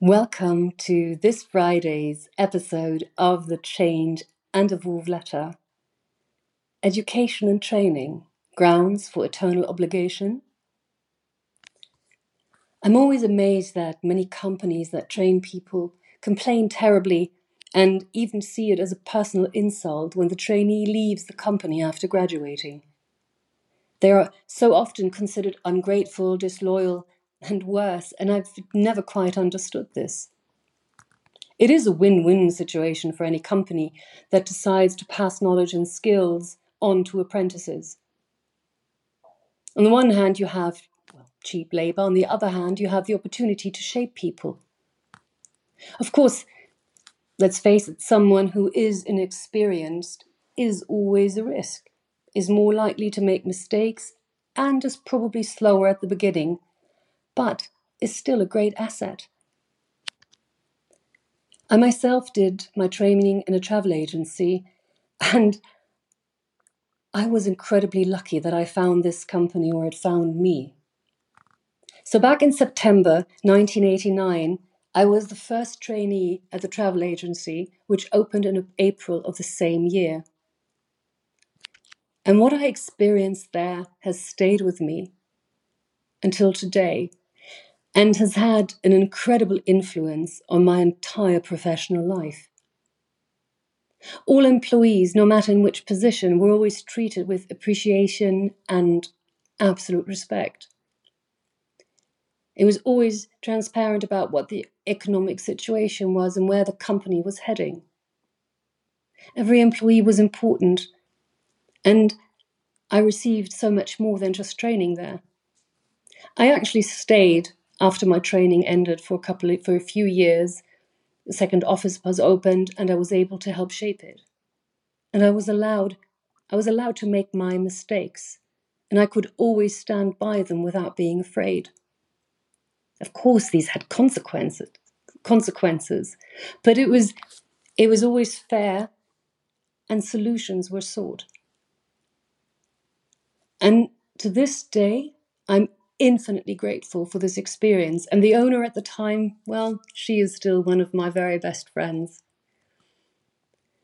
Welcome to this Friday's episode of The Change and Evolve Letter Education and Training Grounds for Eternal Obligation. I'm always amazed that many companies that train people complain terribly and even see it as a personal insult when the trainee leaves the company after graduating. They are so often considered ungrateful, disloyal, and worse, and I've never quite understood this. It is a win win situation for any company that decides to pass knowledge and skills on to apprentices. On the one hand, you have well, cheap labour, on the other hand, you have the opportunity to shape people. Of course, let's face it, someone who is inexperienced is always a risk, is more likely to make mistakes, and is probably slower at the beginning, but is still a great asset. I myself did my training in a travel agency, and I was incredibly lucky that I found this company or it found me. So, back in September 1989, I was the first trainee at the travel agency, which opened in April of the same year. And what I experienced there has stayed with me until today and has had an incredible influence on my entire professional life. All employees, no matter in which position, were always treated with appreciation and absolute respect. It was always transparent about what the economic situation was and where the company was heading. Every employee was important, and I received so much more than just training there. I actually stayed after my training ended for a couple of, for a few years. The second office was opened, and I was able to help shape it. And I was allowed, I was allowed to make my mistakes, and I could always stand by them without being afraid. Of course, these had consequences, consequences, but it was, it was always fair, and solutions were sought. And to this day, I'm infinitely grateful for this experience. And the owner at the time, well, she is still one of my very best friends.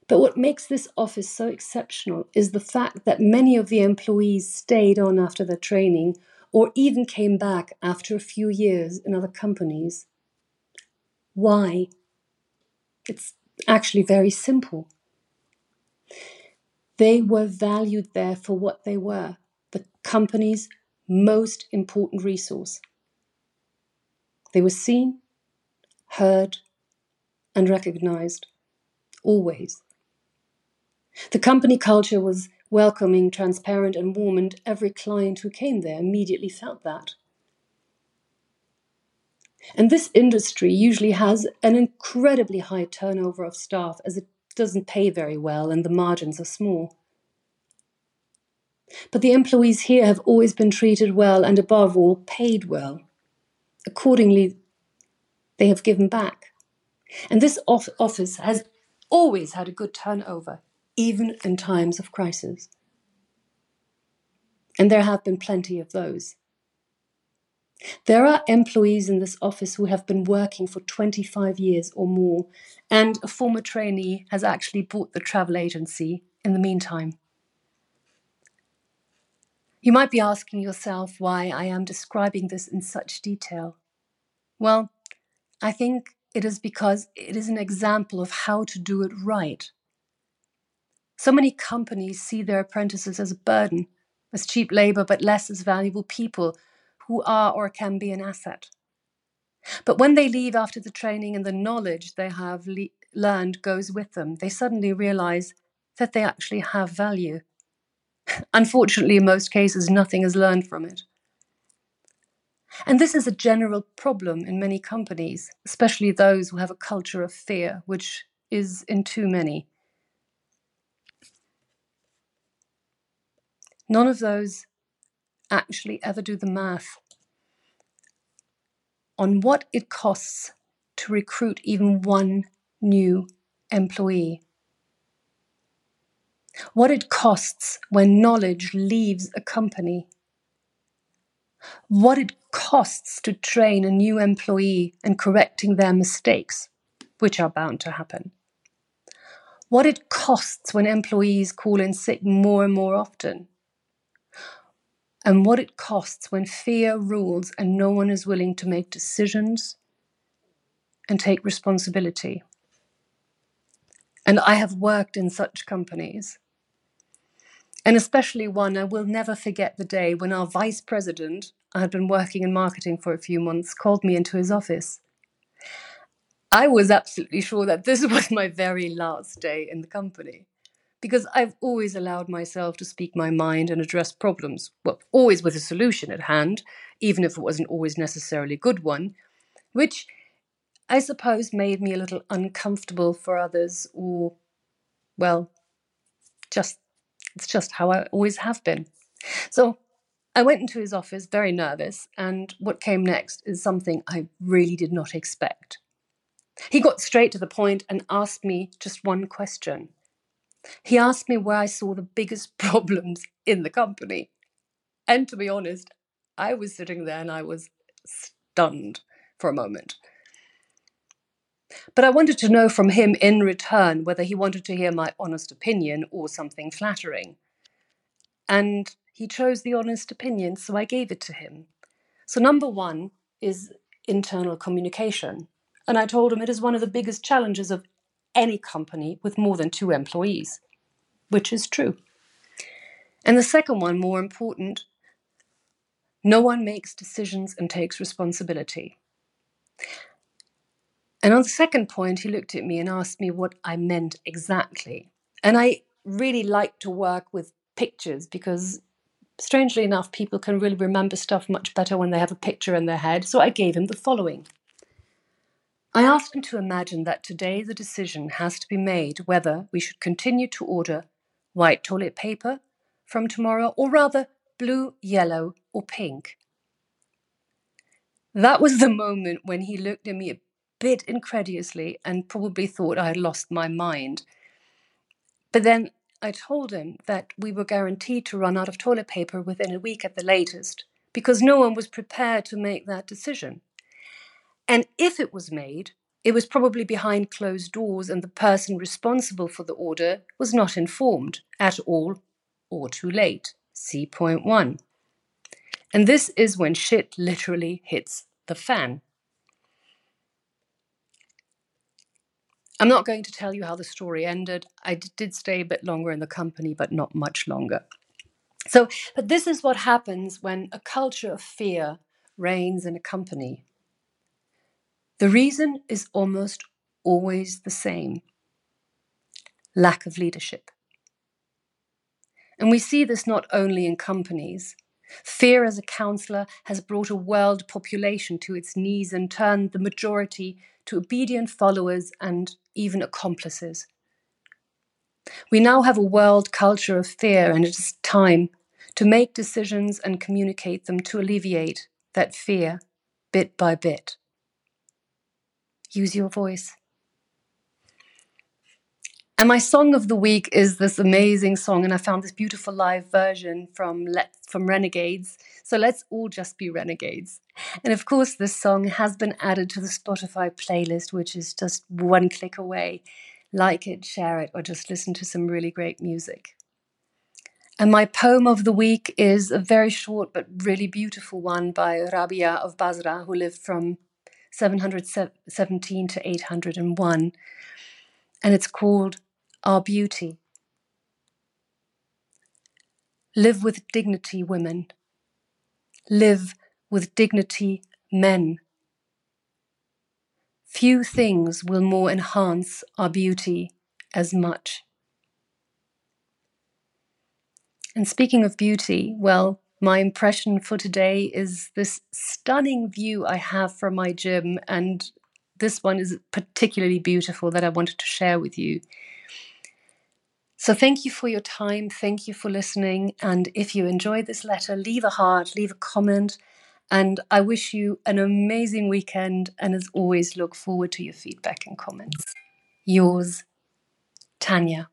But what makes this office so exceptional is the fact that many of the employees stayed on after their training or even came back after a few years in other companies. Why? It's actually very simple. They were valued there for what they were the company's most important resource. They were seen, heard, and recognized, always. The company culture was welcoming, transparent, and warm, and every client who came there immediately felt that. And this industry usually has an incredibly high turnover of staff as it doesn't pay very well and the margins are small. But the employees here have always been treated well and, above all, paid well. Accordingly, they have given back. And this office has always had a good turnover, even in times of crisis. And there have been plenty of those. There are employees in this office who have been working for 25 years or more, and a former trainee has actually bought the travel agency in the meantime. You might be asking yourself why I am describing this in such detail. Well, I think it is because it is an example of how to do it right. So many companies see their apprentices as a burden, as cheap labor, but less as valuable people who are or can be an asset. But when they leave after the training and the knowledge they have le- learned goes with them, they suddenly realize that they actually have value Unfortunately, in most cases, nothing is learned from it. And this is a general problem in many companies, especially those who have a culture of fear, which is in too many. None of those actually ever do the math on what it costs to recruit even one new employee what it costs when knowledge leaves a company, what it costs to train a new employee and correcting their mistakes, which are bound to happen. What it costs when employees call in sick more and more often. And what it costs when fear rules and no one is willing to make decisions and take responsibility. And I have worked in such companies. And especially one, I will never forget the day when our vice president, I had been working in marketing for a few months, called me into his office. I was absolutely sure that this was my very last day in the company because I've always allowed myself to speak my mind and address problems, well, always with a solution at hand, even if it wasn't always necessarily a good one, which I suppose made me a little uncomfortable for others, or, well, just it's just how I always have been. So I went into his office very nervous, and what came next is something I really did not expect. He got straight to the point and asked me just one question. He asked me where I saw the biggest problems in the company. And to be honest, I was sitting there and I was stunned for a moment. But I wanted to know from him in return whether he wanted to hear my honest opinion or something flattering. And he chose the honest opinion, so I gave it to him. So, number one is internal communication. And I told him it is one of the biggest challenges of any company with more than two employees, which is true. And the second one, more important, no one makes decisions and takes responsibility. And on the second point, he looked at me and asked me what I meant exactly. And I really like to work with pictures because, strangely enough, people can really remember stuff much better when they have a picture in their head. So I gave him the following I asked him to imagine that today the decision has to be made whether we should continue to order white toilet paper from tomorrow, or rather blue, yellow, or pink. That was the moment when he looked at me bit incredulously and probably thought I had lost my mind. But then I told him that we were guaranteed to run out of toilet paper within a week at the latest because no one was prepared to make that decision. And if it was made, it was probably behind closed doors, and the person responsible for the order was not informed at all or too late. See point one. And this is when shit literally hits the fan. I'm not going to tell you how the story ended. I did stay a bit longer in the company, but not much longer. So, but this is what happens when a culture of fear reigns in a company. The reason is almost always the same lack of leadership. And we see this not only in companies. Fear as a counselor has brought a world population to its knees and turned the majority to obedient followers and even accomplices. We now have a world culture of fear, and it is time to make decisions and communicate them to alleviate that fear bit by bit. Use your voice. And my song of the week is this amazing song, and I found this beautiful live version from Let, from Renegades. So let's all just be renegades. And of course, this song has been added to the Spotify playlist, which is just one click away. Like it, share it, or just listen to some really great music. And my poem of the week is a very short but really beautiful one by Rabia of Basra, who lived from 717 to 801. And it's called Our Beauty. Live with dignity, women. Live with dignity, men. Few things will more enhance our beauty as much. And speaking of beauty, well, my impression for today is this stunning view I have from my gym, and this one is particularly beautiful that I wanted to share with you. So, thank you for your time. Thank you for listening. And if you enjoyed this letter, leave a heart, leave a comment. And I wish you an amazing weekend. And as always, look forward to your feedback and comments. Yours, Tanya.